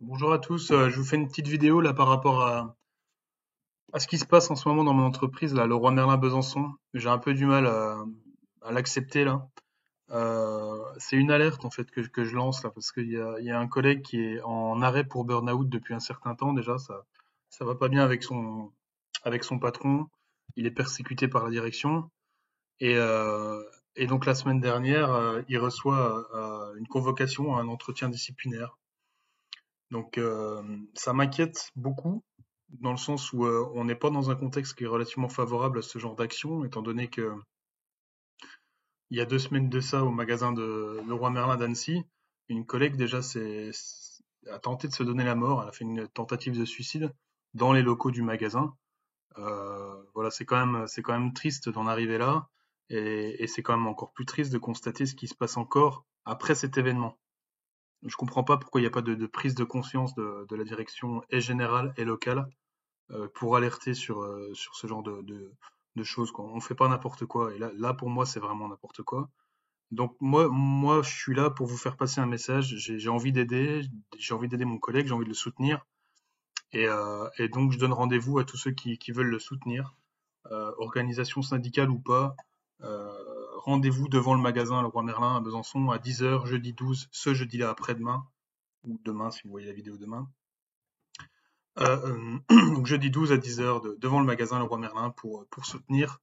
Bonjour à tous, euh, je vous fais une petite vidéo là par rapport à, à ce qui se passe en ce moment dans mon entreprise, là, le roi Merlin Besançon. J'ai un peu du mal à, à l'accepter là. Euh, c'est une alerte en fait que, je lance là parce qu'il y a, un collègue qui est en arrêt pour burn-out depuis un certain temps déjà, ça ça va pas bien avec son patron, il est persécuté par la direction et, euh, donc la semaine dernière, euh, il reçoit euh, une convocation à un entretien disciplinaire. Donc euh, ça m'inquiète beaucoup dans le sens où euh, on n'est pas dans un contexte qui est relativement favorable à ce genre d'action, étant donné que il y a deux semaines de ça au magasin de Leroy Merlin d'Annecy, une collègue déjà s'est a tenté de se donner la mort, elle a fait une tentative de suicide dans les locaux du magasin. Euh, voilà, c'est quand même c'est quand même triste d'en arriver là, et, et c'est quand même encore plus triste de constater ce qui se passe encore après cet événement. Je comprends pas pourquoi il n'y a pas de, prise de conscience de, la direction et générale et locale euh, pour alerter sur, euh, sur ce genre de, choses. On fait pas n'importe quoi. Et là, pour moi, c'est vraiment n'importe quoi. Donc moi, moi, je suis là pour vous faire passer un message. J'ai envie d'aider, j'ai envie d'aider mon collègue, j'ai envie de le soutenir. Et, euh, donc, je donne rendez-vous à tous ceux qui, veulent le soutenir, organisation syndicale ou pas. Euh, rendez-vous devant le magasin Le Roi Merlin à Besançon à 10h, jeudi 12, ce jeudi-là après-demain, ou demain si vous voyez la vidéo demain. Euh, euh, donc jeudi 12 à 10h de, devant le magasin Le Roi Merlin pour, pour soutenir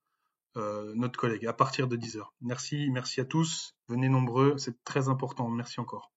euh, notre collègue à partir de 10h. Merci, merci à tous. Venez nombreux, c'est très important. Merci encore.